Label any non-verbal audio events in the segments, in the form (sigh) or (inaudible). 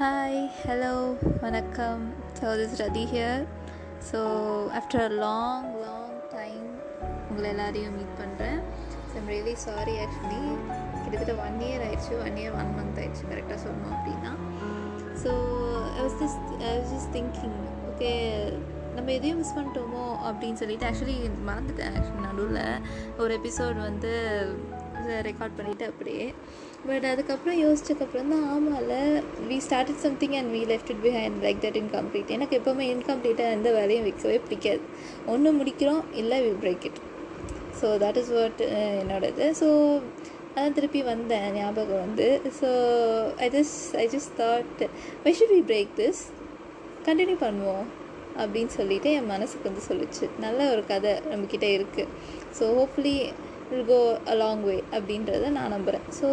Hi hello வணக்கம். So this Rathi here so after a long long time உங்களை எல்லாரையும் meet பண்ணுறேன் so I'm really sorry actually கிட்டத்தட்ட one year ஆயிடுச்சு. One year one month ஆயிடுச்சு. கரெக்டாக சொல்லணும் அப்படின்னா. So I was this I was just thinking okay நம்ம எதையும் மிஸ் பண்ணிட்டோமோ அப்படின்னு சொல்லிட்டு ஆக்சுவலி மறந்துட்டேன். ஆக்சுவலி நடுவில் ஒரு எபிசோட் வந்து ரெக்கார்ட் பண்ணிவிட்டு அப்படியே பட் அதுக்கப்புறம் யோசிச்சதுக்கப்புறம் தான் ஆமாம்ல we started something and we left it behind like that incomplete எனக்கு எப்போவுமே இன்கம்ப்ளீட்டாக எந்த வேலையும் வைக்கவே பிடிக்காது. ஒன்று முடிக்கிறோம் இல்லை will break it so that is what என்னோடது. ஸோ அதான் திருப்பி வந்தேன் ஞாபகம் வந்து. So I just I just thought why should we break this continue பண்ணுவோம் அப்படின்னு சொல்லிவிட்டு என் மனசுக்கு வந்து சொல்லிச்சு. நல்ல ஒரு கதை நம்மக்கிட்ட இருக்குது so hopefully will go a long way அப்படின்றத நான் நம்புகிறேன் so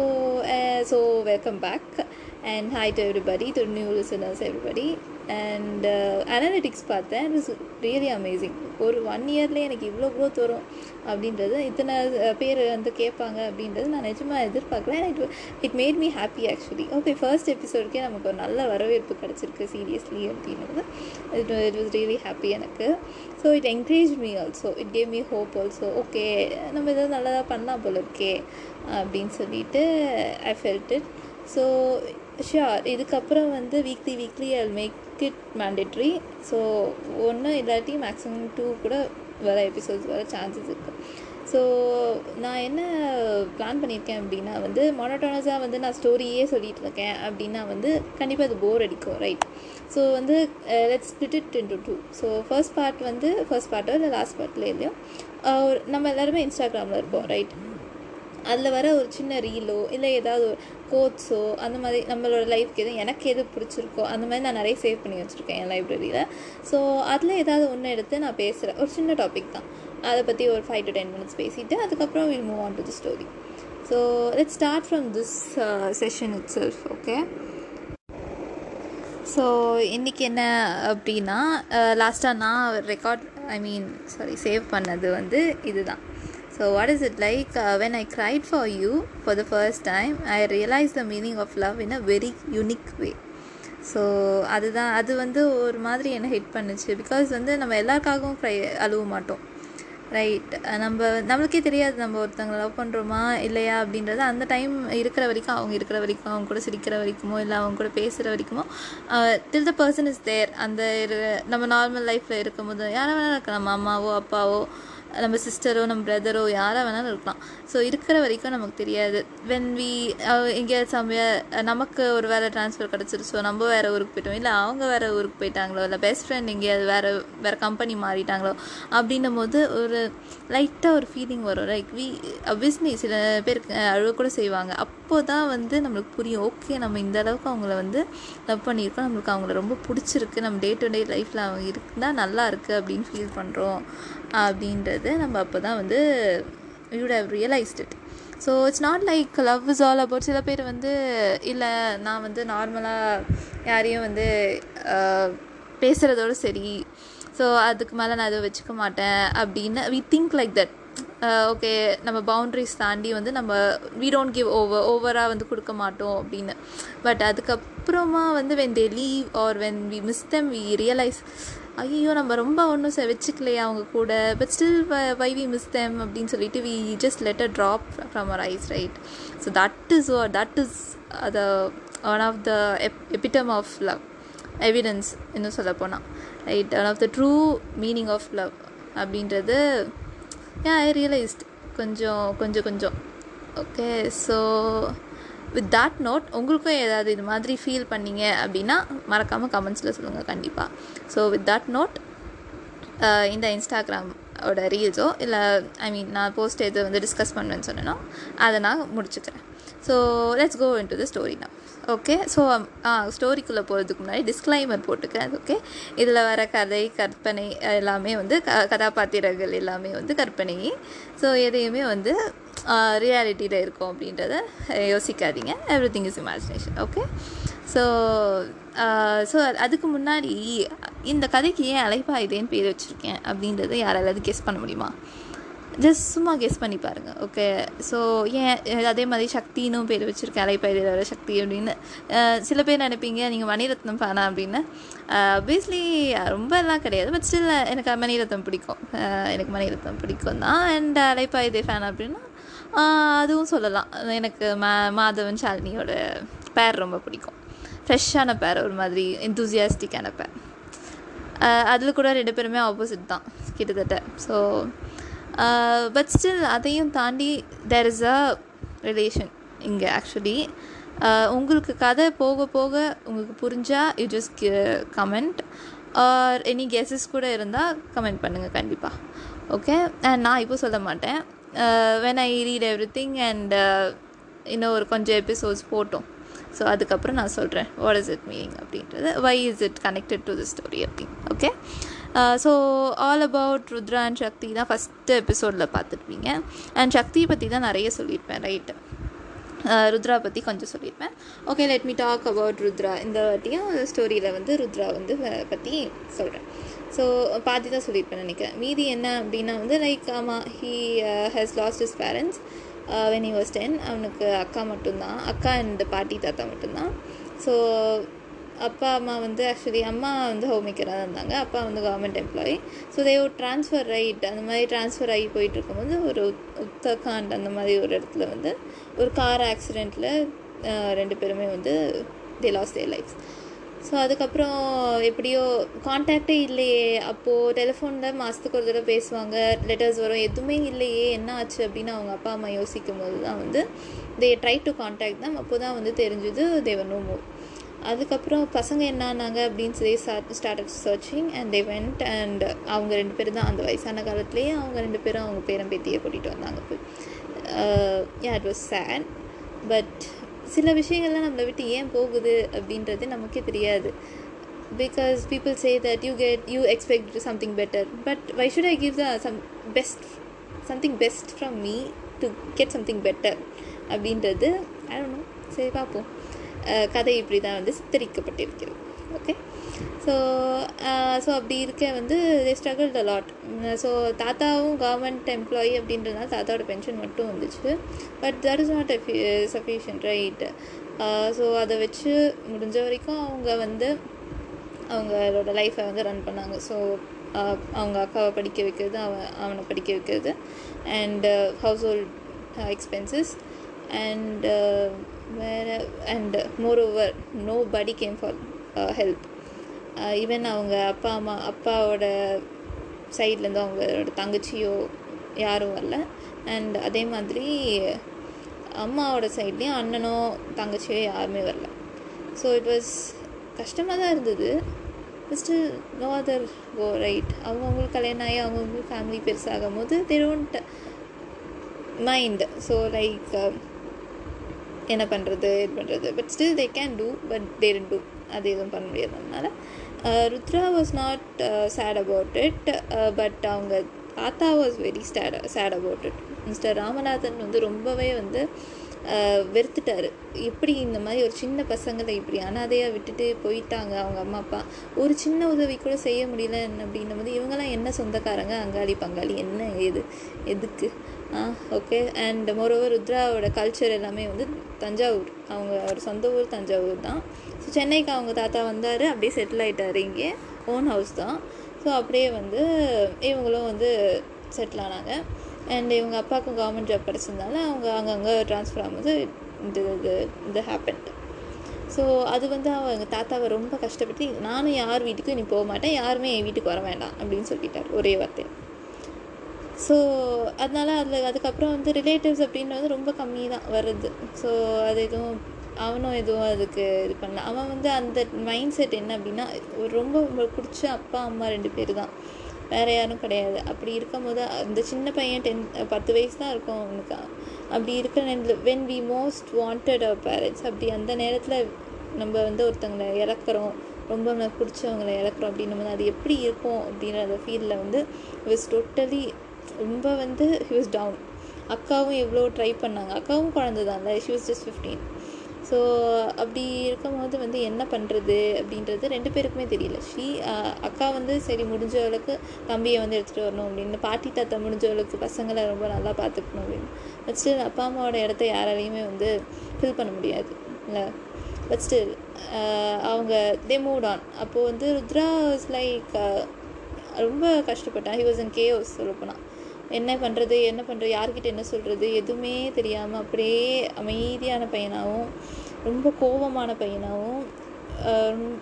so welcome back and hi to everybody to new listeners everybody and analytics uh, பார்த்தேன். இட் இஸ் ரியலி அமேசிங் ஒரு ஒன் இயர்லேயே எனக்கு இவ்வளோ க்ரோத் வரும் அப்படின்றது இத்தனை பேர் வந்து கேட்பாங்க அப்படின்றது நான் நிஜமாக எதிர்பார்க்கல. It it made me happy actually okay first எபிசோடுக்கே நமக்கு ஒரு நல்ல வரவேற்பு கிடச்சிருக்கு சீரியஸ்லி அப்படின்றது. It it was really happy எனக்கு. So it encourage me also it gave me hope also okay நம்ம எதாவது நல்லதாக பண்ணலாம் போல இருக்கே அப்படின்னு சொல்லிட்டு I felt it so sure இதுக்கப்புறம் வந்து weekly weekly I make it mandatory so ஒன்று இல்லாட்டி மேக்ஸிமம் டூ கூட வர எபிசோட்ஸ் வர சான்சஸ் இருக்குது ஸோ நான் என்ன பிளான் பண்ணியிருக்கேன் அப்படின்னா வந்து மொனோட்டோனஸாக வந்து நான் ஸ்டோரியே சொல்லிகிட்டு இருக்கேன் அப்படின்னா வந்து கண்டிப்பாக அது போர் அடிக்கும் ரைட் ஸோ வந்து let's split it into two so first part வந்து ஃபர்ஸ்ட் பார்ட்டோ இல்லை லாஸ்ட் பார்ட்டில் இல்லையோ? நம்ம எல்லாருமே இன்ஸ்டாகிராமில் இருப்போம் ரைட் அதில் வர ஒரு சின்ன ரீலோ இல்லை ஏதாவது ஒரு கோட்ஸோ அந்த மாதிரி நம்மளோட லைஃப்க்கு எது எனக்கு எது பிடிச்சிருக்கோ அந்த மாதிரி நான் நிறைய சேவ் பண்ணி வச்சுருக்கேன் என் லைப்ரரியில் ஸோ அதில் ஏதாவது ஒன்று எடுத்து நான் பேசுகிறேன் ஒரு சின்ன டாபிக் தான். அதை பற்றி ஒரு ஃபைவ் டு டென் மினிட்ஸ் பேசிவிட்டு அதுக்கப்புறம் will move on to the story so let start from this session itself okay so இன்றைக்கி என்ன அப்படின்னா uh, லாஸ்ட்டாக நான் record I mean sorry save பண்ணது வந்து இதுதான். So what is it like when I cried for you for the first time I realise the meaning of love in a very unique way so அதுதான் அது வந்து ஒரு மாதிரி என்னை hit பண்ணுச்சு. பிகாஸ் வந்து நம்ம எல்லாருக்காகவும் க்ரை அழுவ மாட்டோம். ரைட் நம்ம நம்மளுக்கே தெரியாது நம்ம ஒருத்தவங்க லவ் பண்ணுறோமா இல்லையா அப்படின்றது அந்த டைம் இருக்கிற வரைக்கும் அவங்க இருக்கிற வரைக்கும் அவங்க கூட சிரிக்கிற வரைக்குமோ இல்லை அவங்க கூட பேசுகிற வரைக்குமோ till the person is there அந்த நம்ம நார்மல் லைஃப்பில் இருக்கும் போது யாரை வேணாலும் இருக்கலாம். அம்மாவோ அப்பாவோ நம்ம சிஸ்டரோ நம்ம பிரதரோ யாராக வேணாலும் இருக்கலாம். ஸோ இருக்கிற வரைக்கும் நமக்கு தெரியாது. வென் வி எங்கேயாவது சமய நமக்கு ஒரு வேறு ட்ரான்ஸ்ஃபர் கிடச்சிருச்சோ. நம்ம வேறு ஊருக்கு போயிட்டோம். இல்லை அவங்க வேறு ஊருக்கு போயிட்டாங்களோ இல்லை பெஸ்ட் ஃப்ரெண்ட் எங்கேயாவது வேறு வேறு கம்பெனி மாறிட்டாங்களோ அப்படின்னும் போது ஒரு லைட்டாக ஒரு ஃபீலிங் வரும். லைக் வி அப்வியஸ்லி சில பேருக்கு அழுவ கூட செய்வாங்க. அப்போ தான் வந்து நம்மளுக்கு புரியும். ஓகே நம்ம இந்த அளவுக்கு அவங்கள வந்து லவ் பண்ணியிருக்கோம். நம்மளுக்கு அவங்கள ரொம்ப பிடிச்சிருக்கு. நம்ம டே டு டே லைஃப்பில் அவங்க இருந்தால் நல்லா இருக்குது அப்படின்னு ஃபீல் பண்ணுறோம் அப்படின்றது நம்ம அப்போ தான் வந்து you'd have realised it so it's not like love is all about சில பேர் வந்து இல்லை நான் வந்து நார்மலாக யாரையும் வந்து பேசுகிறதோடு சரி. ஸோ அதுக்கு மேலே நான் எதுவும் வச்சுக்க மாட்டேன் அப்படின்னு we think like that okay நம்ம பவுண்ட்ரிஸ் தாண்டி வந்து நம்ம வி டோன்ட் கிவ் ஓவர் ஓவராக வந்து கொடுக்க மாட்டோம் அப்படின்னு. பட் அதுக்கப்புறமா வந்து when they leave or when we miss them we realise ஐயோ நம்ம ரொம்ப ஒன்றும் வச்சுக்கலையா அவங்க கூட. But still why we miss them அப்படின்னு சொல்லிட்டு we just let a drop from our eyes right so that is that is the one of the epitome of love evidence இன்னும் சொல்ல போனால் right one of the true meaning of love அப்படின்றது ஏன் I realised கொஞ்சம் கொஞ்சம் கொஞ்சம். Okay so with that note உங்களுக்கும் ஏதாவது இது மாதிரி ஃபீல் பண்ணீங்க அப்படின்னா மறக்காமல் கமெண்ட்ஸில் சொல்லுங்கள் கண்டிப்பாக so with that note uh, இந்த இன்ஸ்டாகிராமோட ரீல்ஸோ இல்லை ஐ மீன் நான் போஸ்ட் எது வந்து டிஸ்கஸ் பண்ணுவேன்னு சொன்னேனோ அதை நான் முடிச்சுக்கிறேன். So let's go into the story நான் ஓகே ஸோ ஸ்டோரிக்குள்ளே um, போகிறதுக்கு முன்னாடி டிஸ்க்ளைமர் போட்டுக்கேன் ஓகே இதில் வர கதை கற்பனை எல்லாமே வந்து க கதாபாத்திரங்கள் எல்லாமே வந்து கற்பனை. ஸோ எதையுமே வந்து ரியாலிட்டியில் இருக்கும் அப்படின்றத யோசிக்காதீங்க. Everything is imagination okay so so அதுக்கு முன்னாடி இந்த கதைக்கு ஏன் அலைப்பாயுதேன்னு பேர் வச்சுருக்கேன் அப்படின்றத யாராவது கெஸ் பண்ண முடியுமா? ஜஸ்ட் சும்மா கெஸ் பண்ணி பாருங்கள் ஓகே ஸோ ஏன் அதே மாதிரி சக்தினும் பேர் வச்சுருக்கேன் அலைப்பயிரில் வர சக்தி அப்படின்னு. சில பேர் நினைப்பீங்க நீங்கள் மணிரத்னம் ஃபேனா அப்படின்னு. ஆப்வியஸ்லி ரொம்ப எல்லாம் கிடையாது பட் ஸ்டில் எனக்கு மணிரத்னம் பிடிக்கும். எனக்கு மணிரத்னம் பிடிக்கும் தான். அண்ட் அலைப்பாயுதே ஃபேன் அப்படின்னா அதுவும் சொல்லலாம். எனக்கு மா மாதவன் ஷாலினியோட பேர் ரொம்ப பிடிக்கும். ஃப்ரெஷ்ஷான பேர் ஒரு மாதிரி enthusiastic-ஆன பேர். அதில் கூட ரெண்டு பேருமே ஆப்போசிட் தான் கிட்டத்தட்ட. ஸோ Uh, பட் ஸ்டில் அதையும் தாண்டி தேர் இஸ் அ ரிலேஷன் இங்கே ஆக்சுவலி உங்களுக்கு கதை போக போக உங்களுக்கு புரிஞ்சால் you just comment or any guesses கூட இருந்தால் கமெண்ட் பண்ணுங்கள் கண்டிப்பாக ஓகே அண்ட் நான் இப்போ சொல்ல மாட்டேன். When I read everything and இன்னும் ஒரு கொஞ்சம் எபிசோட்ஸ் போட்டோம். ஸோ அதுக்கப்புறம் நான் சொல்கிறேன் வாட் இஸ் இட் மீனிங் அப்படின்றது? Why is it connected to the story அப்படின்னு okay so all about Rudra and Shakti தான் ஃபஸ்ட்டு எபிசோடில் பார்த்துருப்பீங்க. அண்ட் சக்தியை பற்றி தான் நிறைய சொல்லியிருப்பேன் ரைட்டு ருத்ரா பற்றி கொஞ்சம் சொல்லியிருப்பேன். Okay let me talk about Rudra இந்த வாட்டியும் ஸ்டோரியில் வந்து ருத்ரா வந்து பற்றி சொல்கிறேன் ஸோ பாதி தான் சொல்லியிருப்பேன் நினைக்கிறேன். மீதி என்ன அப்படின்னா வந்து லைக் ஆமாம் he has lost his parents when he was ten அவனுக்கு அக்கா மட்டும்தான். அக்கா அண்ட் பாட்டி தாத்தா மட்டும்தான். ஸோ அப்பா அம்மா வந்து ஆக்சுவலி அம்மா வந்து ஹோம் மேக்கராக தான் இருந்தாங்க. அப்பா வந்து கவர்மெண்ட் எம்ப்ளாயி ஸோ தே ஒரு ட்ரான்ஸ்ஃபர் ரைட் அந்த மாதிரி ட்ரான்ஸ்ஃபர் ஆகி போயிட்டு இருக்கும்போது ஒரு உத்தகாண்ட் அந்த மாதிரி ஒரு இடத்துல வந்து ஒரு கார் ஆக்சிடெண்ட்டில் ரெண்டு பேருமே வந்து they lost they lives so அதுக்கப்புறம் எப்படியோ காண்டாக்டே இல்லையே. அப்போது டெலிஃபோனில் மாதத்துக்கு ஒரு தடவை பேசுவாங்க. லெட்டர்ஸ் வரும். எதுவுமே இல்லையே. என்ன ஆச்சு அப்படின்னு அவங்க அப்பா அம்மா யோசிக்கும் போது தான் வந்து தே ட்ரை டு காண்டாக்ட் தான் அப்போ தான் வந்து தெரிஞ்சுது தேவர் நோ மூவ் அதுக்கப்புறம் பசங்க என்ன ஆனாங்க அப்படின்னு சொல்லி start searching and they went and அவங்க ரெண்டு பேரும் தான் அந்த வயசான காலத்துலேயே அவங்க ரெண்டு பேரும் அவங்க பேரன் பேத்தியை கூட்டிகிட்டு வந்தாங்க. போய் yeah it was sad but சில விஷயங்கள்லாம் நம்மளை விட்டு ஏன் போகுது அப்படின்றது நமக்கே தெரியாது. Because people say that you get you expect something better but why should I give the some best something best from me to get something better அப்படின்றது ஐ டோன்ட் நோ சரி பார்ப்போம். கதை இப்படி தான் வந்து சித்தரிக்கப்பட்டிருக்கிறது. ஓகே ஸோ ஸோ அப்படி இருக்க வந்து they struggle the lot so தாத்தாவும் கவர்மெண்ட் எம்ப்ளாயி அப்படின்றதுனால தாத்தாவோட பென்ஷன் மட்டும் வந்துச்சு. But that is not sufficient right so அதை வச்சு முடிஞ்ச வரைக்கும் அவங்க வந்து அவங்களோட லைஃப்பை வந்து ரன் பண்ணாங்க. ஸோ அவங்க அக்காவை படிக்க வைக்கிறது அவன் அவனை படிக்க வைக்கிறது. And household expenses and வேறு and moreover nobody came for help even அவங்க அப்பா அம்மா அப்பாவோட சைட்லேருந்து அவங்களோட தங்கச்சியோ யாரும் வரல. அண்ட் அதே மாதிரி அம்மாவோட சைட்லேயும் அண்ணனோ தங்கச்சியோ யாருமே வரல. ஸோ இட் வாஸ் கஷ்டமாக தான் இருந்தது. Still no other go right அவங்கவுங்களுக்கு கல்யாணம் ஆகி அவங்கவுங்களுக்கு ஃபேமிலி பெருசாகும் போது they don't mind so like um, என்ன பண்ணுறது இது பண்ணுறது but still they can do but they do அது எதுவும் பண்ண முடியாததுனால Rudra was not sad about it but அவங்க தாத்தா was very sad sad about it Mister Ramanathan வந்து ரொம்பவே வந்து uh, வெறுத்துட்டாரு. எப்படி இந்த மாதிரி ஒரு சின்ன பசங்களை இப்படி அனாதையாக விட்டுட்டு போயிட்டாங்க அவங்க அம்மா அப்பா. ஒரு சின்ன உதவி கூட செய்ய முடியல அப்படின்னும் போது இவங்கெல்லாம் என்ன சொந்தக்காரங்க? அங்காளி பங்காளி என்ன ஏது? எதுக்கு? ஓகே அண்ட் மோரோவர் ருத்ராவோட கல்ச்சர் எல்லாமே வந்து தஞ்சாவூர். அவங்க அவர் சொந்த ஊர் தஞ்சாவூர் தான். ஸோ சென்னைக்கு அவங்க தாத்தா வந்தார். அப்படியே செட்டில் ஆகிட்டார் இங்கே. ஓன் ஹவுஸ் தான். ஸோ அப்படியே வந்து இவங்களும் வந்து செட்டில் ஆனாங்க. அண்ட் இவங்க அப்பாவுக்கும் கவர்மெண்ட் ஜாப் கிடச்சதுனால அவங்க அங்கங்கே ட்ரான்ஸ்ஃபர் ஆகும்போது இது இது இது ஹேப்பன்ட் ஸோ அது வந்து அவங்க தாத்தாவை ரொம்ப கஷ்டப்பட்டு நானும் யார் வீட்டுக்கும் இனி போக மாட்டேன். யாருமே என் வீட்டுக்கு வர வேண்டாம் அப்படின்னு சொல்லிட்டார். ஒரே வார்த்தை ஸோ அதனால் அதில் அதுக்கப்புறம் வந்து ரிலேட்டிவ்ஸ் அப்படின்றது ரொம்ப கம்மி தான் வருது ஸோ அது எதுவும் அவனும் எதுவும் அதுக்கு இது பண்ணல. அவன் வந்து அந்த மைண்ட் செட் என்ன அப்படின்னா ஒரு ரொம்ப பிடிச்ச அப்பா அம்மா ரெண்டு பேர் தான் வேறு யாரும் கிடையாது. அப்படி இருக்கும் போது அந்த சின்ன பையன் டென் பத்து வயசு தான் இருக்கும் அவனுக்கு. அப்படி இருக்கிற நேரத்தில் when we most wanted our parents அப்படி அந்த நேரத்தில் நம்ம வந்து ஒருத்தங்களை இறக்குறோம் ரொம்ப பிடிச்சவங்களை இழக்கிறோம். அப்படின்னும் போது அது எப்படி இருக்கும் அப்படின்ற அந்த ஃபீலில் வந்து விஸ் டோட்டலி ரொம்ப வந்து ஹி வாஸ் டவுன் அக்காவும் எவ்வளோ ட்ரை பண்ணாங்க. அக்காவும் குழந்தை தான்ல she was just fifteen so அப்படி இருக்கும்போது வந்து என்ன பண்ணுறது அப்படின்றது ரெண்டு பேருக்குமே தெரியல. ஷீ அக்கா வந்து சரி முடிஞ்ச அளவுக்கு தம்பியை வந்து எடுத்துகிட்டு வரணும் அப்படின்னு. பாட்டி தாத்தா முடிஞ்ச அளவுக்கு பசங்களை ரொம்ப நல்லா பார்த்துக்கணும் அப்படின்னு. பட் ஸ்டில் அப்பா அம்மாவோட இடத்த யாராலையுமே வந்து ஃபில் பண்ண முடியாது இல்லை பட் ஸ்டில் அவங்க தே மூட் ஆன் அப்போது வந்து ருத்ரா இஸ் லைக் ரொம்ப கஷ்டப்பட்டான். ஹி வாஸ் இன் கேஓஸ் சொல்லப்போனால் என்ன பண்ணுறது என்ன பண்ணுறது யார்கிட்ட என்ன சொல்கிறது எதுவுமே தெரியாமல் அப்படியே அமைதியான பையனாகவும் ரொம்ப கோபமான பையனாகவும்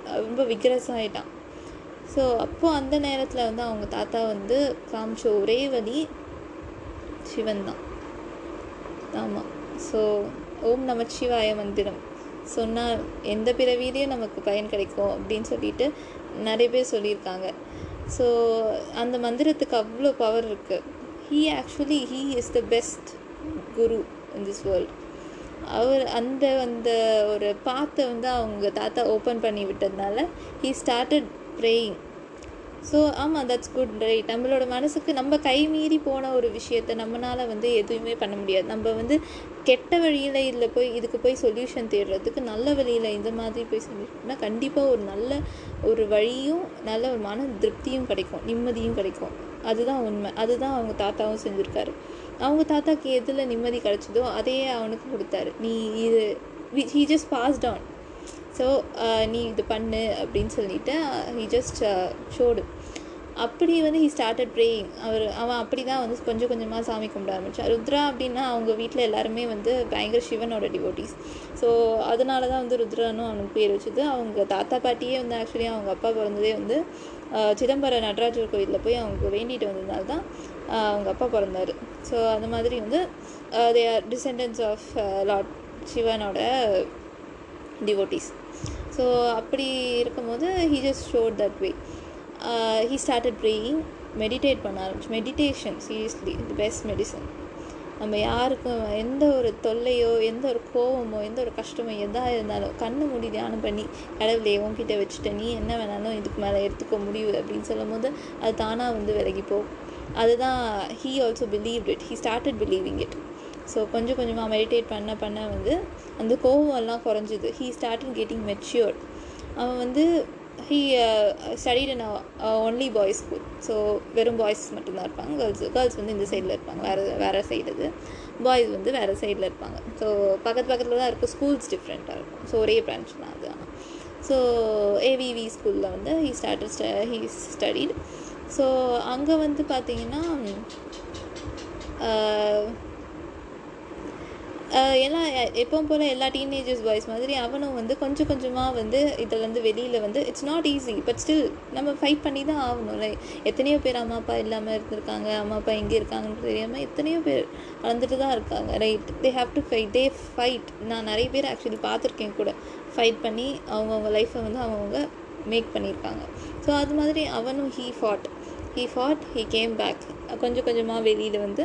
ரொம்ப விக்ரஸாக ஆகிட்டான் ஸோ அப்போது அந்த நேரத்தில் வந்து அவங்க தாத்தா வந்து காமிச்ச ஒரே வழி சிவன் தான். ஆமாம் ஸோ ஓம் நமச்சிவாய மந்திரம். சொன்னால் எந்த பிறவிலையும் நமக்கு பயன் கிடைக்கும் அப்படின்னு சொல்லிட்டு நிறைய பேர் சொல்லியிருக்காங்க. ஸோ அந்த மந்திரத்துக்கு அவ்வளோ பவர் இருக்குது he actually he is the best guru in this world அவர் அந்த அந்த ஒரு பாத்தை வந்து அவங்க தாத்தா ஓப்பன் பண்ணி விட்டதுனால ஹீ ஸ்டார்டட் ப்ரேயிங் ஸோ ஆமாம் தட்ஸ் குட் ரைட் நம்மளோட மனசுக்கு நம்ம கை மீறி போன ஒரு விஷயத்த நம்மளால் வந்து எதுவுமே பண்ண முடியாது. நம்ம வந்து கெட்ட வழியில் இதில் போய் இதுக்கு போய் சொல்யூஷன் தேடுறதுக்கு நல்ல வழியில் இந்த மாதிரி போய் சொல்யூஷன்னா கண்டிப்பாக ஒரு நல்ல ஒரு வழியும் நல்ல ஒரு மன திருப்தியும் கிடைக்கும் நிம்மதியும் கிடைக்கும். அதுதான் உண்மை. அதுதான் அவங்க தாத்தாவும் செஞ்சுருக்காரு. அவங்க தாத்தாக்கு எதில் நிம்மதி கிடச்சதோ அதையே அவனுக்கு கொடுத்தாரு. நீ இது he just passed on so நீ இது பண்ணு அப்படின்னு சொல்லிட்டு ஹீ ஜஸ்ட் ஷோடு அப்படி வந்து ஹி ஸ்டார்டட் ப்ரேயிங் அவர் அவன் அப்படி தான் வந்து கொஞ்சம் கொஞ்சமாக சாமி கும்பிட ஆரம்பித்தான் ருத்ரா அப்படின்னா அவங்க வீட்டில் எல்லாருமே வந்து பயங்கர சிவனோட டிவோட்டிஸ் ஸோ அதனால தான் வந்து ருத்ரானும் அவனுக்கு பேர் வச்சது. அவங்க தாத்தா பாட்டியே வந்து ஆக்சுவலி அவங்க அப்பா பிறந்ததே வந்து சிதம்பர நடராஜர் கோயிலில் போய் அவங்க வேண்டிட்டு வந்ததுனால தான் அவங்க அப்பா பிறந்தார். ஸோ அந்த மாதிரி வந்து they are descendants of lord சிவனோட டிவோட்டிஸ் ஸோ அப்படி இருக்கும்போது he just showed that way he started praying meditate பண்ண ஆரம்பிச்சு meditation seriously the best medicine நம்ம யாருக்கும் எந்த ஒரு தொல்லையோ எந்த ஒரு கோவமோ எந்த ஒரு கஷ்டமோ எதாக இருந்தாலும் கண்ணு மூடி தியானம் பண்ணி கடவுளே உன்கிட்ட வச்சுட்ட. நீ என்ன வேணாலும் இதுக்கு மேலே எடுத்துக்க முடியும் அப்படின்னு சொல்லும் போது அது தானாக வந்து விலகி போகும். அதுதான் he also believe it he started believing it so கொஞ்சம் கொஞ்சமாக மெடிடேட் பண்ண பண்ண வந்து அந்த கோவம் எல்லாம் குறைஞ்சிது. ஹீ ஸ்டார்டட் கெட்டிங் மெच्योர்ட் அவன் வந்து he studied in only boys school so வெறும் பாய்ஸ் மட்டும்தான் இருப்பாங்க. கேர்ள்ஸ் கேர்ள்ஸ் வந்து இந்த சைடில் இருப்பாங்க. வேறு வேறு சைடு இது. பாய்ஸ் வந்து வேறு சைடில் இருப்பாங்க. ஸோ பக்கத்து பக்கத்தில் தான் இருக்கும் ஸ்கூல்ஸ் டிஃப்ரெண்ட்டாக இருக்கும். ஸோ ஒரே பிரான்ச் தான் அது. ஸோ ஏவிவி ஸ்கூலில் வந்து he started he studied so அங்கே வந்து பார்த்தீங்கன்னா uh, எல்லாம் எப்பவும் போல் எல்லா டீனேஜர்ஸ் பாய்ஸ் மாதிரி அவனும் வந்து கொஞ்சம் கொஞ்சமாக வந்து இதுலேருந்து வெளியில் வந்து it's not easy but still நம்ம ஃபைட் பண்ணி தான் ஆகணும் எத்தனையோ பேர் அம்மா அப்பா இல்லாமல் இருந்திருக்காங்க அம்மா அப்பா எங்கே இருக்காங்கன்னு தெரியாமல் எத்தனையோ பேர் வளர்ந்துட்டு தான் இருக்காங்க right they have to fight they fight நான் நிறைய பேர் ஆக்சுவலி பார்த்துருக்கேன் கூட. ஃபைட் பண்ணி அவங்கவுங்க லைஃப்பை வந்து அவங்கவுங்க மேக் பண்ணியிருக்காங்க. ஸோ அது மாதிரி அவனும் he fought he fought he came back கொஞ்சம் கொஞ்சமாக வெளியில் வந்து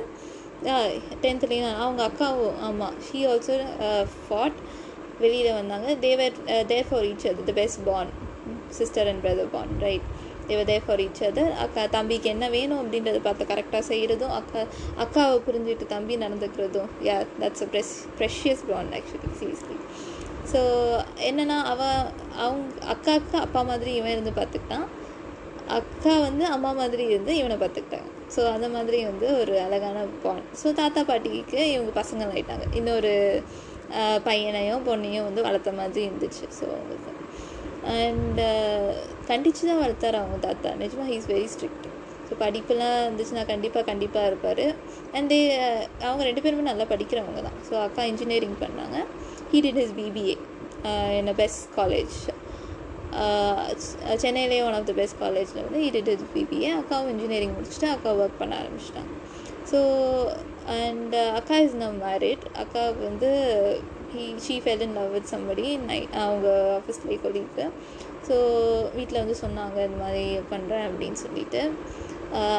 டென்த்துலேயும் அவங்க அக்காவும் ஆமாம் ஷீ ஆல்சோ ஃபாட் வெளியில் வந்தாங்க. தேவர் தேர் ஃபார் ஈச் அது the best bond sister and brother bond right there there for each other அக்கா தம்பிக்கு என்ன வேணும் அப்படின்றத பார்த்து கரெக்டாக செய்கிறதும் அக்கா அக்காவை புரிஞ்சுட்டு தம்பி நடந்துக்கிறதும் yeah that's a pres precious bond actually seriously so என்னென்னா அவன் அவங்க அக்காவுக்கு அப்பா மாதிரி இவன் இருந்து பார்த்துக்கிட்டான். அக்கா வந்து அம்மா மாதிரி இருந்து இவனை பார்த்துக்கிட்டாங்க. ஸோ அந்த மாதிரி வந்து ஒரு அழகான பாண்ட் ஸோ தாத்தா பாட்டிக்கு இவங்க பசங்கள் ஆகிட்டாங்க இன்னொரு பையனையும் பொண்ணையும் வந்து வளர்த்த மாதிரி இருந்துச்சு. ஸோ அவங்களுக்கு. அண்டு கண்டித்து தான் வளர்த்தார் அவங்க தாத்தா. நிஜமாக ஹீஸ் வெரி ஸ்ட்ரிக்ட் ஸோ படிப்புலாம் இருந்துச்சுன்னா கண்டிப்பாக கண்டிப்பாக இருப்பார். அண்ட் தே அவங்க ரெண்டு பேருமே நல்லா படிக்கிறவங்க தான். ஸோ அக்கா இன்ஜினியரிங் பண்ணாங்க. He did his BBA in a best college சென்னையிலே ஒன் ஆஃப் த பெஸ்ட் காலேஜில் வந்து ஹீ பிபிஏ அக்காவும் இன்ஜினியரிங் முடிச்சுட்டு அக்கா ஒர்க் பண்ண ஆரம்பிச்சிட்டாங்க. ஸோ அண்ட் uh, அக்கா இஸ் நம் மேரிட் அக்கா வந்து he she fell in love with somebody night அவங்க ஆஃபீஸ்லேயே கொலிக்கு ஸோ வீட்டில் வந்து சொன்னாங்க இந்த மாதிரி பண்ணுறேன் அப்படின்னு சொல்லிட்டு.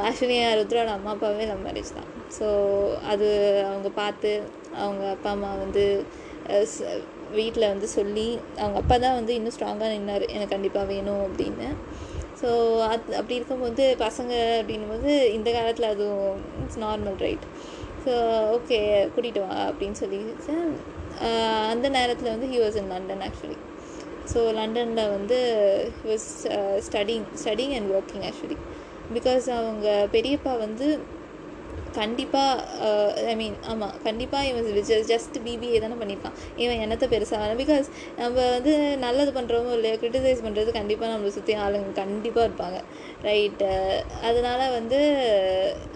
ஆக்சுவலி என் ருத்ராவோட அம்மா அப்பாவே லவ் மேரேஜ் தான். ஸோ அது அவங்க பார்த்து அவங்க அப்பா அம்மா வந்து வீட்டில் வந்து சொல்லி அவங்க அப்பா தான் வந்து இன்னும் ஸ்ட்ராங்காக நின்னார். எனக்கு கண்டிப்பாக வேணும் அப்படின்னு. ஸோ அது அப்படி இருக்கும்போது பசங்க அப்படின்னும்போது இந்த காலத்தில் அதுவும் it's normal right so okay கூட்டிகிட்டு வா அப்படின்னு சொல்லி அந்த நேரத்தில் வந்து he was in London actually so லண்டனில் வந்து was studying studying and working actually because அவங்க பெரியப்பா வந்து கண்டிப்பாக ஐ uh, மீன் ஆமாம் கண்டிப்பாக இவன் ஜஸ்ட் பிபிஏ தானே பண்ணியிருக்கான் இவன் என்னத்தை பெருசாக பிகாஸ் நம்ம வந்து நல்லது பண்ணுறோமோ இல்லையோ க்ரிட்டிசைஸ் பண்ணுறது கண்டிப்பாக நம்மளை சுற்றி ஆளுங்க கண்டிப்பாக இருப்பாங்க. ரைட்டு uh, அதனால் வந்து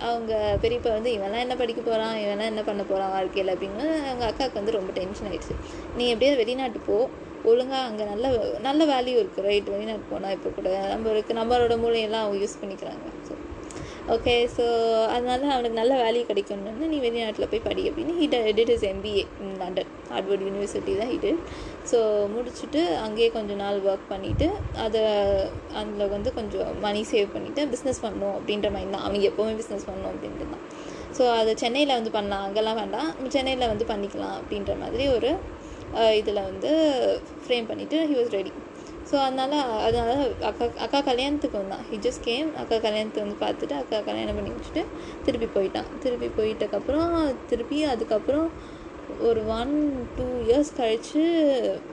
அவங்க பெரியப்பா வந்து இவன்லாம் என்ன படிக்க போகிறான் இவன்லாம் என்ன பண்ண போகிறான் வாழ்க்கையில்? அப்படின்னு அவங்க அக்காவுக்கு வந்து ரொம்ப டென்ஷன் ஆகிடுச்சு நீ எப்படியாவது வெளிநாட்டு போ. ஒழுங்காக அங்கே நல்ல நல்ல வேல்யூ இருக்குது ரைட் வெளிநாட்டு போனால் இப்போ கூட நம்ம இருக்குது நம்மளோட மூலையெல்லாம் அவங்க யூஸ் பண்ணிக்கிறாங்க. ஓகே ஸோ அதனால அவனுக்கு நல்ல வேல்யூ கிடைக்கணும்னு நீ வெளிநாட்டில் போய் படி அப்படின்னு he'd edit is MBA in London Harvard university தான் ஹிட் ஸோ முடிச்சுட்டு அங்கேயே கொஞ்சம் நாள் ஒர்க் பண்ணிவிட்டு அதை அதில் வந்து கொஞ்சம் மணி சேவ் பண்ணிவிட்டு பிஸ்னஸ் பண்ணணும் அப்படின்ற மைண்ட் தான். அவங்க எப்போவுமே பிஸ்னஸ் பண்ணணும் அப்படின்ட்டு தான். ஸோ அதை சென்னையில் வந்து பண்ணலாம். அங்கெல்லாம் வேண்டாம். சென்னையில் வந்து பண்ணிக்கலாம் அப்படின்ற மாதிரி ஒரு இதில் வந்து ஃப்ரேம் பண்ணிவிட்டு ஹி வாஸ் ரெடி ஸோ அதனால் அதனால அக்கா அக்கா கல்யாணத்துக்கு வந்தான். ஹி ஜஸ்ட் கேம் அக்கா கல்யாணத்துக்கு வந்து பார்த்துட்டு அக்கா கல்யாணம் பண்ணி வச்சுட்டு திருப்பி போயிட்டான். திருப்பி போயிட்டக்கப்புறம் திருப்பி அதுக்கப்புறம் ஒரு ஒன் டூ இயர்ஸ் கழித்து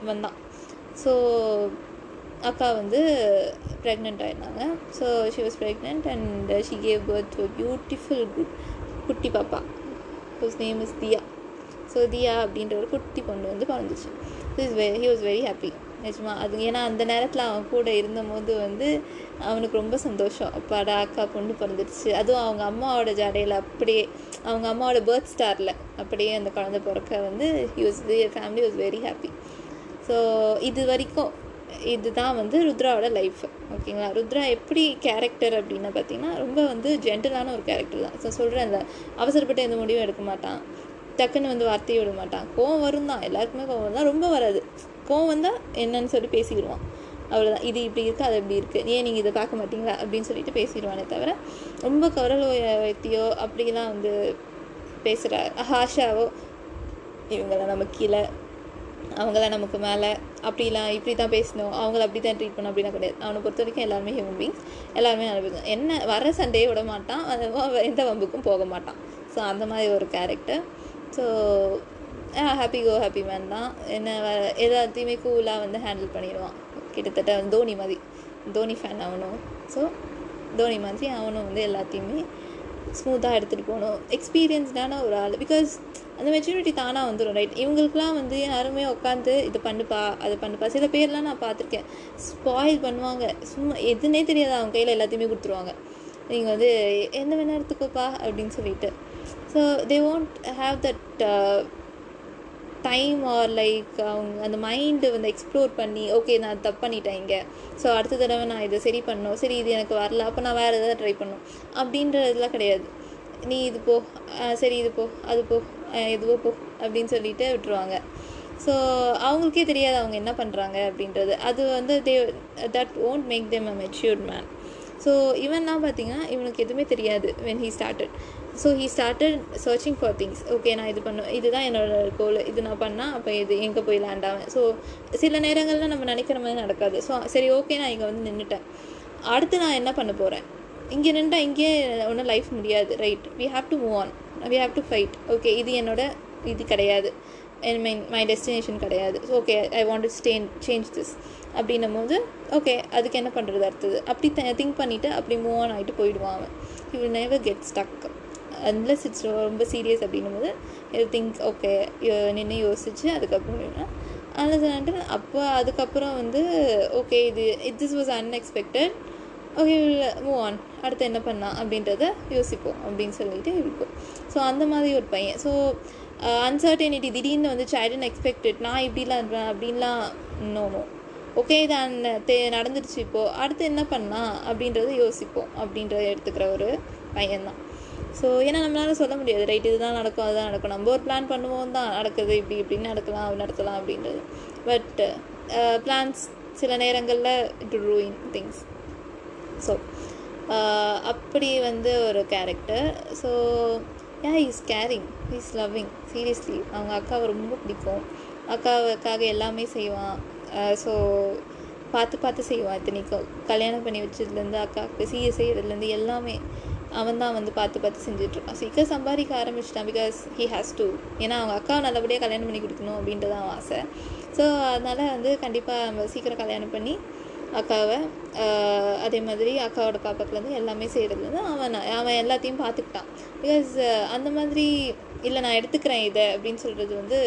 வந்தான். ஸோ அக்கா வந்து pregnant ஆயிருந்தாங்க so she was pregnant and she gave birth to beautiful good குட்டி பாப்பா. Whose name is Diya so Diya அப்படின்ற ஒரு குட்டி பொண்ணு வந்து பிறந்துச்சு. இஸ் வெ ஹி வாஸ் வெரி ஹாப்பி நிஜமா. அது ஏன்னா அந்த நேரத்தில் அவன் கூட இருந்தபோது வந்து அவனுக்கு ரொம்ப சந்தோஷம். அப்பாடா அக்கா பொண்ணு பிறந்துடுச்சு. அதுவும் அவங்க அம்மாவோட ஜாடையில் அப்படியே அவங்க அம்மாவோட பர்த் ஸ்டாரில் அப்படியே அந்த குழந்தை பிறக்க வந்து he was family was very happy so இது வரைக்கும் இதுதான் வந்து ருத்ராவோட லைஃப் ஓகேங்களா ருத்ரா எப்படி கேரக்டர் அப்படின்னா பார்த்தீங்கன்னா ரொம்ப வந்து ஜென்டலான ஒரு கேரக்டர் தான். ஸோ சொல்கிறேன் அந்த அவசரப்பட்டு எந்த முடிவும் எடுக்க மாட்டான். டக்குன்னு வந்து வார்த்தையை விட மாட்டான். கோவம் வரும் தான் எல்லாருக்குமே கோவம் தான் ரொம்ப வராது. கோவம் வந்தால் என்னன்னு சொல்லி பேசிக்கிடுவான் அவ்வளோதான் இது இப்படி இருக்குது அது இப்படி இருக்குது ஏன் நீங்கள் இதை பார்க்க மாட்டீங்களா? அப்படின்னு சொல்லிட்டு பேசிடுவானே தவிர ரொம்ப குரல் உயர்த்தியோ அப்படிலாம் வந்து பேசுகிற ஹாஷாவோ இவங்களாம் நம்ம கீழே அவங்களாம் நமக்கு மேலே அப்படிலாம் இப்படி தான் பேசணும். அவங்கள அப்படி தான் ட்ரீட் பண்ணணும் அப்படிலாம் கிடையாது. அவனை பொறுத்த வரைக்கும் எல்லாருமே ஹியூமன் பீங்ஸ் எல்லாருமே நல்ல என்ன வர சண்டையை விட மாட்டான். எந்த வம்புக்கும் போக மாட்டான். ஸோ அந்த மாதிரி ஒரு character so happy go happy man தான். என்ன எல்லாத்தையுமே கூலாக வந்து ஹேண்டில் பண்ணிடுவான். கிட்டத்தட்ட தோனி மாதிரி. தோனி ஃபேன் அவனும் ஸோ தோனி மாதிரி அவனும் வந்து எல்லாத்தையுமே ஸ்மூத்தாக எடுத்துகிட்டு போகணும். எக்ஸ்பீரியன்ஸ்டான ஒரு ஆள். பிகாஸ் அந்த மெச்சூரிட்டி தானாக வந்துடும் ரைட் இவங்களுக்குலாம் வந்து யாருமே உட்காந்து இது பண்ணுப்பா அதை பண்ணுப்பா. சில பேர்லாம் நான் பார்த்துருக்கேன். ஸ்பாயில் பண்ணுவாங்க. சும்மா எதுனே தெரியாது. அவங்க கையில் எல்லாத்தையுமே கொடுத்துருவாங்க. நீங்கள் வந்து என்ன வேணா எடுத்துக்கோப்பா அப்படின்னு சொல்லிட்டு. So they won't have that time or like அவங்க அந்த மைண்டு வந்து எக்ஸ்ப்ளோர் பண்ணி ஓகே நான் தப்பு பண்ணிட்டேன் இங்கே. ஸோ அடுத்த தடவை நான் இதை சரி பண்ணணும். சரி இது எனக்கு வரல. அப்போ நான் வேறு எதாவது ட்ரை பண்ணும் அப்படின்றதுலாம் கிடையாது. நீ இது போ. சரி இது போ. அது போ. எதுவோ போ. அப்படின்னு சொல்லிட்டு விட்டுருவாங்க. ஸோ அவங்களுக்கே தெரியாது அவங்க என்ன பண்ணுறாங்க அப்படின்றது. அது வந்து they that won't make them a matured man so இவன்லாம் பார்த்தீங்கன்னா இவனுக்கு எதுவுமே தெரியாது when he started so he started searching for things okay நான் இது பண்ணுவேன் இதுதான் என்னோட கோல் இது நான் பண்ணால் அப்போ இது எங்கே போய் லேண்ட் ஆவேன்? ஸோ சில நேரங்களில் நம்ம நினைக்கிற மாதிரி நடக்காது. ஸோ சரி ஓகே நான் இங்கே வந்து நின்றுட்டேன் அடுத்து நான் என்ன பண்ண போகிறேன் இங்கே நின்றா இங்கேயே ஒன்றும் லைஃப் முடியாது right we have to move on we have to fight okay இது என்னோட இது கிடையாது. என் மைன் மை டெஸ்டினேஷன் கிடையாது. So okay I want to stay change this அப்படின்னும் போது ஓகே அதுக்கு என்ன பண்ணுறது அடுத்தது? அப்படி திங்க் பண்ணிவிட்டு அப்படி மூவ் ஆன் ஆகிட்டு போயிடுவான் அவன். He will never get stuck unless it's ரொம்ப சீரியஸ் அப்படின்னும் போது இது திங்க் ஓகே நின்று யோசிச்சு அதுக்கப்புறம் அன்லஸ் அப்போ அதுக்கப்புறம் வந்து ஓகே இது it this was unexpected okay move on அடுத்து என்ன பண்ணலாம் அப்படின்றத யோசிப்போம் அப்படின்னு சொல்லிட்டு இருக்கும் ஸோ அந்த மாதிரி ஒரு பையன். ஸோ அன்சர்டனிட்டி uh, திடீர்னு வந்து சைடன் எக்ஸ்பெக்டட் நான் இப்படிலாம் இருப்பேன் அப்படின்லாம் நோனோ ஓகே இது அந்த தே நடந்துருச்சு இப்போது அடுத்து என்ன பண்ணலாம் அப்படின்றத யோசிப்போம் அப்படின்றத எடுத்துக்கிற ஒரு பையன்தான். ஸோ ஏன்னா நம்மளால சொல்ல முடியாது. ரைட் இதுதான் நடக்கும் அதுதான் நடக்கும். நம்ம ஒரு பிளான் பண்ணுவோம் தான் நடக்குது. இப்படி இப்படின்னு நடக்கலாம் நடக்கலாம் அப்படின்றது. பட் பிளான்ஸ் uh, சில நேரங்களில் இட் ரூயின் திங்ஸ் ஸோ அப்படி வந்து ஒரு character so yeah is caring is loving seriously அவங்க அக்காவை ரொம்ப பிடிக்கும். அக்காவுக்காக எல்லாமே செய்வான். Uh, ஸோ பார்த்து பார்த்து செய்வான் இத்தனைக்கும். கல்யாணம் பண்ணி வச்சதுலேருந்து அக்காவுக்கு சீய செய்கிறதுலேருந்து எல்லாமே. அவன் தான் வந்து பார்த்து பார்த்து செஞ்சிட்ருக்கான். சீக்கிரம் சம்பாதிக்க ஆரம்பிச்சிட்டான் பிகாஸ் ஹி ஹேஸ் டு ஏன்னா அவங்க அக்காவை நல்லபடியாக கல்யாணம் பண்ணி கொடுக்கணும் அப்படின்றது தான் ஆசை. ஸோ அதனால் வந்து கண்டிப்பாக நம்ம சீக்கிரம் கல்யாணம் பண்ணி அக்காவை அதே மாதிரி அக்காவோட பாப்பாக்குலேருந்து எல்லாமே செய்கிறதுலேருந்து அவன் அவன் எல்லாத்தையும் பார்த்துக்கிட்டான். பிகாஸ் அந்த மாதிரி இல்லை நான் எடுத்துக்கிறேன் இதை அப்படின்னு சொல்கிறது வந்து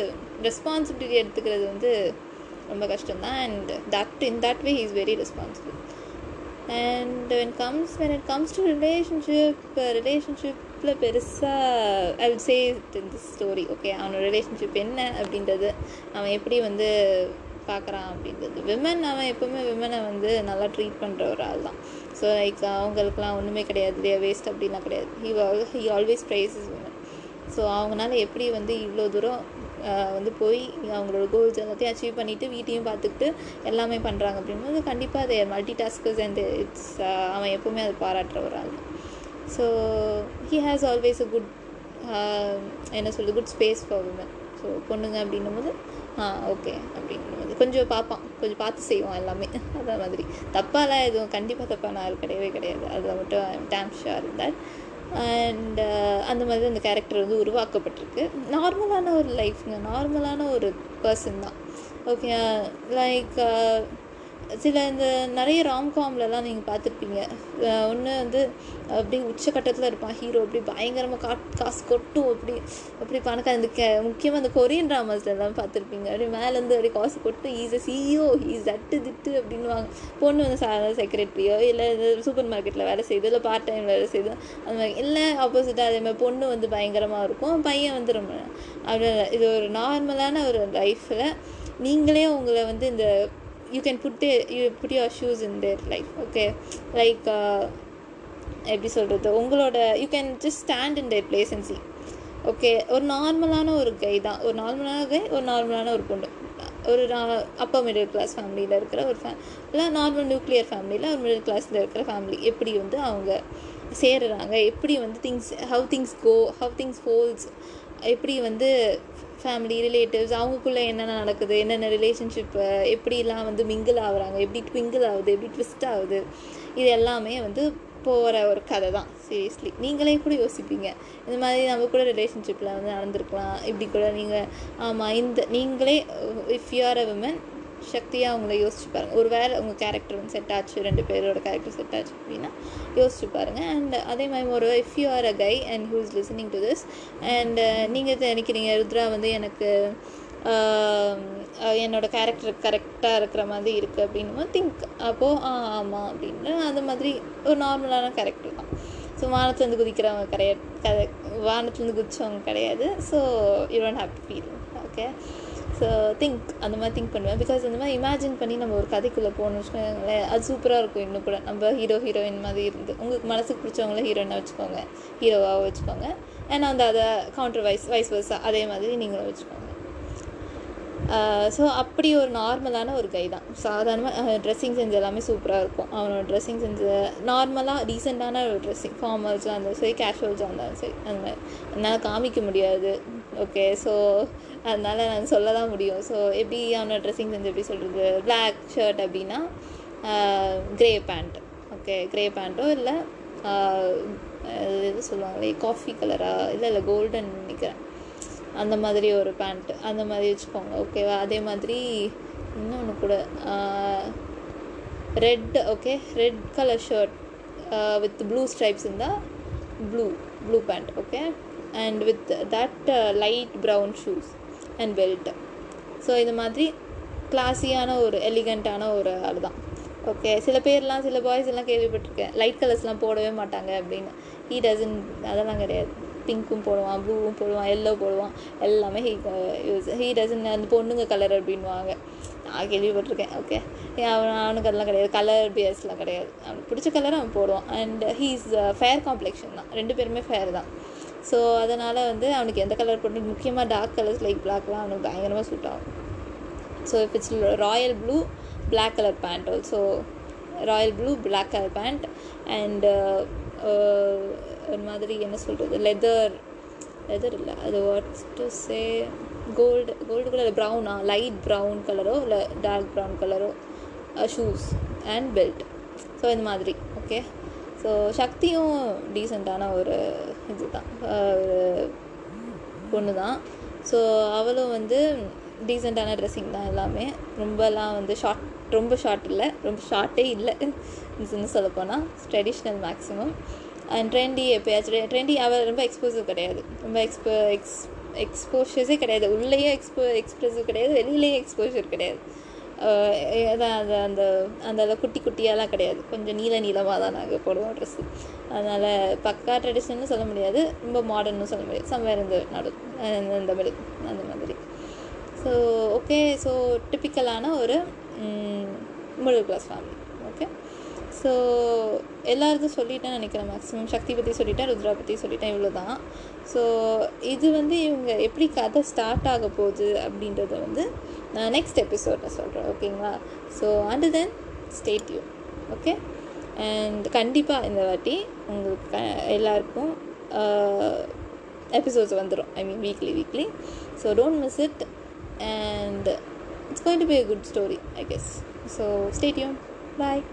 ரெஸ்பான்சிபிலிட்டி எடுத்துக்கிறது வந்து ரொம்ப கஷ்டம் தான் and that in that way is very responsible and when comes when it comes to relationship ரிலேஷன்ஷிப்பில் பெருசாக I will say in story okay அவனோட ரிலேஷன்ஷிப் என்ன அப்படின்றது அவன் எப்படி வந்து பார்க்குறான் அப்படின்றது. விமன் அவன் எப்போவுமே விமனை வந்து நல்லா ட்ரீட் பண்ணுற ஒரு ஆள் தான். ஸோ லைக் அவங்களுக்குலாம் ஒன்றுமே கிடையாது இல்லையா வேஸ்ட் அப்படின்லாம் கிடையாது. He he always praises women so அவங்களால எப்படி வந்து இவ்வளோ தூரம் வந்து போய் அவங்களோட கோல்ஸ் எல்லாத்தையும் அச்சீவ் பண்ணிவிட்டு வீட்டையும் பார்த்துக்கிட்டு எல்லாமே பண்ணுறாங்க அப்படின்போது கண்டிப்பாக அது மல்டி டாஸ்கர்ஸ் அண்ட் இட்ஸ் அவன் எப்போவுமே அது பாராட்டுற ஒரு ஆள் so he has always a good என்ன சொல்கிறது good space for woman so பொண்ணுங்க அப்படின்னும் போது ஆ ஓகே அப்படின்னும் போது. கொஞ்சம் பார்ப்பான். கொஞ்சம் பார்த்து செய்வான் எல்லாமே. (laughs) அதை மாதிரி. தப்பாலாம் எதுவும் கண்டிப்பாக தப்பான ஆள் கிடையவே கிடையாது. அதில் மட்டும் damn sure that and uh, அந்த மாதிரி அந்த கேரக்டர் வந்து உருவாக்கப்பட்டிருக்கு. நார்மலான ஒரு லைஃப்ங்க நார்மலான ஒரு பர்சன் தான். ஓகே லைக் uh, uh, சில இந்த நிறைய ராம்காம்லலாம் நீங்கள் பார்த்துருப்பீங்க. ஒன்று வந்து அப்படியே உச்சக்கட்டத்தில் இருப்பான் ஹீரோ அப்படி பயங்கரமாக கா காசு கொட்டும் அப்படி அப்படி பணக்கார இந்த கே முக்கியமாக இந்த கொரியன் ட்ராமாஸ்லாம் பார்த்துருப்பீங்க. அப்படி மேலேருந்து அப்படியே காசு கொட்டும் ஈஸ் சிஇஓ ஈஸ் அட்டு திட்டு அப்படின்வாங்க பொண்ணு வந்து சாதாரண செக்ரட்டரியோ இல்லை சூப்பர் மார்க்கெட்டில் வேலை செய்யுது இல்லை பார்ட் டைம் வேலை செய்யுது அந்த மாதிரி இல்லை ஆப்போசிட்டாக அதே மாதிரி பொண்ணு வந்து பயங்கரமாக இருக்கும் பையன் வந்து ரொம்ப அப்படி இது ஒரு நார்மலான ஒரு லைஃப்பில் நீங்களே உங்களை வந்து இந்த you can put you put your shoes in their like okay like எப்படி சொல்கிறது உங்களோட you can just stand in their place and see okay ஒரு நார்மலான ஒரு கை தான். ஒரு நார்மலான கை ஒரு நார்மலான ஒரு பொண்ணு. ஒரு அப்பா மிடில் கிளாஸ் ஃபேமிலியில் இருக்கிற ஒரு ஃபே இல்லை நார்மல் நியூக்ளியர் ஃபேமிலியில் ஒரு மிடில் கிளாஸில் இருக்கிற ஃபேமிலி எப்படி வந்து அவங்க சேருறாங்க? எப்படி வந்து things how things go how things holds எப்படி வந்து ஃபேமிலி ரிலேட்டிவ்ஸ் அவங்களுக்குள்ளே என்னென்ன நடக்குது என்னென்ன ரிலேஷன்ஷிப்பு எப்படிலாம் வந்து மிங்கிள் ஆகுறாங்க எப்படி ட்விங்கிள் ஆகுது எப்படி ட்விஸ்ட் ஆகுது இது எல்லாமே வந்து போகிற ஒரு கதை தான் சீரியஸ்லி நீங்களே கூட யோசிப்பீங்க. இந்த மாதிரி நம்ம கூட ரிலேஷன்ஷிப்பில் வந்து நடந்திருக்கலாம். இப்படி கூட நீங்கள் ஆமாம் இந்த நீங்களே if you are a women சக்தியாக அவங்கள யோசிச்சு பாருங்கள் ஒரு வேளை உங்கள் கேரக்டர் வந்து செட் ஆச்சு ரெண்டு பேரோட கேரக்டர் செட் ஆச்சு அப்படின்னா யோசிச்சு பாருங்கள் அண்ட் அதே மாதிரி ஒரு if you are a guy and who is listening to this and நீங்கள் நினைக்கிறீங்க? ருத்ரா வந்து எனக்கு என்னோட கேரக்டர் கரெக்டாக இருக்கிற மாதிரி இருக்குது அப்படின்னு திங்க் அப்போது ஆ ஆமாம் அப்படின்னு. அந்த மாதிரி ஒரு நார்மலான கேரக்டர் தான். ஸோ வானத்துலேருந்து குதிக்கிறவங்க கிடையாது. வானத்துலேருந்து குதிச்சவங்க கிடையாது. So you don't happy feel okay so think அந்த மாதிரி திங்க் பண்ணுவேன். பிகாஸ் அந்த மாதிரி இமேஜின் பண்ணி நம்ம ஒரு கதைக்குள்ளே போகணும்னு வச்சுக்கோங்களேன் அது சூப்பராக இருக்கும் இன்னும் கூட. நம்ம ஹீரோ ஹீரோயின் மாதிரி இருந்து. உங்களுக்கு மனசுக்கு பிடிச்சவங்கள ஹீரோயினாக வச்சுக்கோங்க. ஹீரோவாக வச்சுக்கோங்க. ஏன்னா அந்த அதை கவுண்டர் வைஸ் வைஸ் வர்ஸா அதே மாதிரி நீங்களும் வச்சுக்கோங்க. ஸோ அப்படி ஒரு நார்மலான ஒரு கை தான். சாதாரணமாக ட்ரெஸ்ஸிங் சென்ஸ் எல்லாமே சூப்பராக இருக்கும். அவனோட ட்ரெஸ்ஸிங் சென்ஸ் நார்மலாக ரீசெண்டான ஒரு ட்ரெஸ்ஸிங் ஃபார்மல்ஸாக இருந்தாலும் சரி கேஷுவல்ஸாக இருந்தாலும் சரி அந்த மாதிரி. என்னால் காமிக்க முடியாது. ஓகே ஸோ அதனால் நான் சொல்ல தான் முடியும். ஸோ எப்படி அவனோட ட்ரெஸ்ஸிங் சென்ஸ் எப்படி சொல்கிறது பிளாக் ஷர்ட் அப்படின்னா க்ரே பேண்ட் ஓகே க்ரே பேண்ட்டோ இல்லை எது சொல்லுவாங்களே காஃபி கலரா இல்லை இல்லை கோல்டன் நினைக்கிறேன். அந்த மாதிரி ஒரு பேண்ட்டு அந்த மாதிரி வச்சுக்கோங்க ஓகேவா அதே மாதிரி இன்னொன்று கூட red okay red colour shirt with blue stripes இருந்தால் blue blue pant okay and with that light brown shoes and belt so இது மாதிரி கிளாஸியான ஒரு எலிகண்ட்டான ஒரு ஆள் தான். ஓகே சில பேர்லாம் சில பாய்ஸ் எல்லாம் கேள்விப்பட்டிருக்கேன். லைட் கலர்ஸ்லாம் போடவே மாட்டாங்க அப்படின்னு. ஹீ டசன் அதெல்லாம் கிடையாது. பிங்க்கும் போடுவான் ப்ளூவும் போடுவான் எல்லோ போடுவான். எல்லாமே ஹீ யூஸ் ஹீ டசன் அந்த பொண்ணுங்க கலர் அப்படின்வாங்க நான் கேள்விப்பட்டிருக்கேன் ஓகே அவன் அவனுக்கு அதெல்லாம் கிடையாது. கலர் பேஸ்லாம் கிடையாது. அவனுக்கு பிடிச்ச கலர் அவன் போடுவான். அண்ட் ஹீஸ் ஃபேர் காம்ப்ளெக்ஷன் தான். ரெண்டு பேருமே ஃபேர் தான். ஸோ அதனால் வந்து அவனுக்கு எந்த கலர் போட்டு முக்கியமாக டார்க் கலர்ஸ் லைக் பிளாக்லாம் அவனுக்கு பயங்கரமாக சூட் ஆகும். ஸோ இப்போ it's royal blue black colour pant also royal blue black colour pant and ஒரு மாதிரி என்ன சொல்கிறது லெதர் லெதர் இல்லை. அது what's to say gold gold colour ப்ரௌனா light brown கலரோ இல்லை டார்க் ப்ரௌன் கலரோ ஷூஸ் அண்ட் பெல்ட் ஸோ இந்த மாதிரி. ஓகே ஸோ சக்தியும் டீசெண்டான ஒரு இதுதான். ஒரு பொண்ணு தான் ஸோ அவளும் வந்து டீசெண்டான ட்ரெஸ்ஸிங் தான் எல்லாமே. ரொம்பலாம் வந்து ஷார்ட் ரொம்ப ஷார்ட் இல்லை. ரொம்ப ஷார்ட்டே இல்லை. சொல்லப்போனால் ட்ரெடிஷ்னல் மேக்ஸிமம் அண்ட் ட்ரெண்டி எப்போயாச்சும் ட்ரெண்டி அவள் ரொம்ப எக்ஸ்போசிவ் கிடையாது. ரொம்ப எக்ஸ்போ எக்ஸ் எக்ஸ்போஷர்ஸே கிடையாது. உள்ளேயே எக்ஸ்போ எக்ஸ்ப்ரெசிவ் கிடையாது. வெளியிலேயே எக்ஸ்போஷர் கிடையாது. ஆஹ் அந்த அந்த அந்த குட்டி குட்டியாலாம் கிடையாது. கொஞ்சம் நீள நீளமாக தான் நாங்கள் போடுவோம் ட்ரெஸ்ஸு அதனால் பக்கா ட்ரெடிஷன்னு சொல்ல முடியாது. ரொம்ப மாடர்னும் சொல்ல முடியாது. சம்வேர் இந்த நடு இந்த மிடில் அந்த மாதிரி. ஸோ ஓகே ஸோ டிப்பிக்கலான ஒரு மிடில் கிளாஸ் ஃபேமிலி ஸோ எல்லாருக்கும் சொல்லிட்டேன் நினைக்கிறேன். மேக்ஸிமம் சக்தி பற்றி சொல்லிட்டேன் ருத்ரா பற்றி சொல்லிட்டேன் இவ்வளோ தான் ஸோ இது வந்து இவங்க எப்படி கதை ஸ்டார்ட் ஆக போகுது அப்படின்றத வந்து நான் நெக்ஸ்ட் எபிசோடில் சொல்கிறேன் ஓகேங்களா ஸோ அண்ட் தென் ஸ்டேட் யூ ஓகே அண்ட் கண்டிப்பாக இந்த வாட்டி உங்களுக்கு க- எல்லாருக்கும் எபிசோட்ஸ் வந்துடும் I mean weekly weekly so don't miss it and it's going to be a good story I guess so stay you bye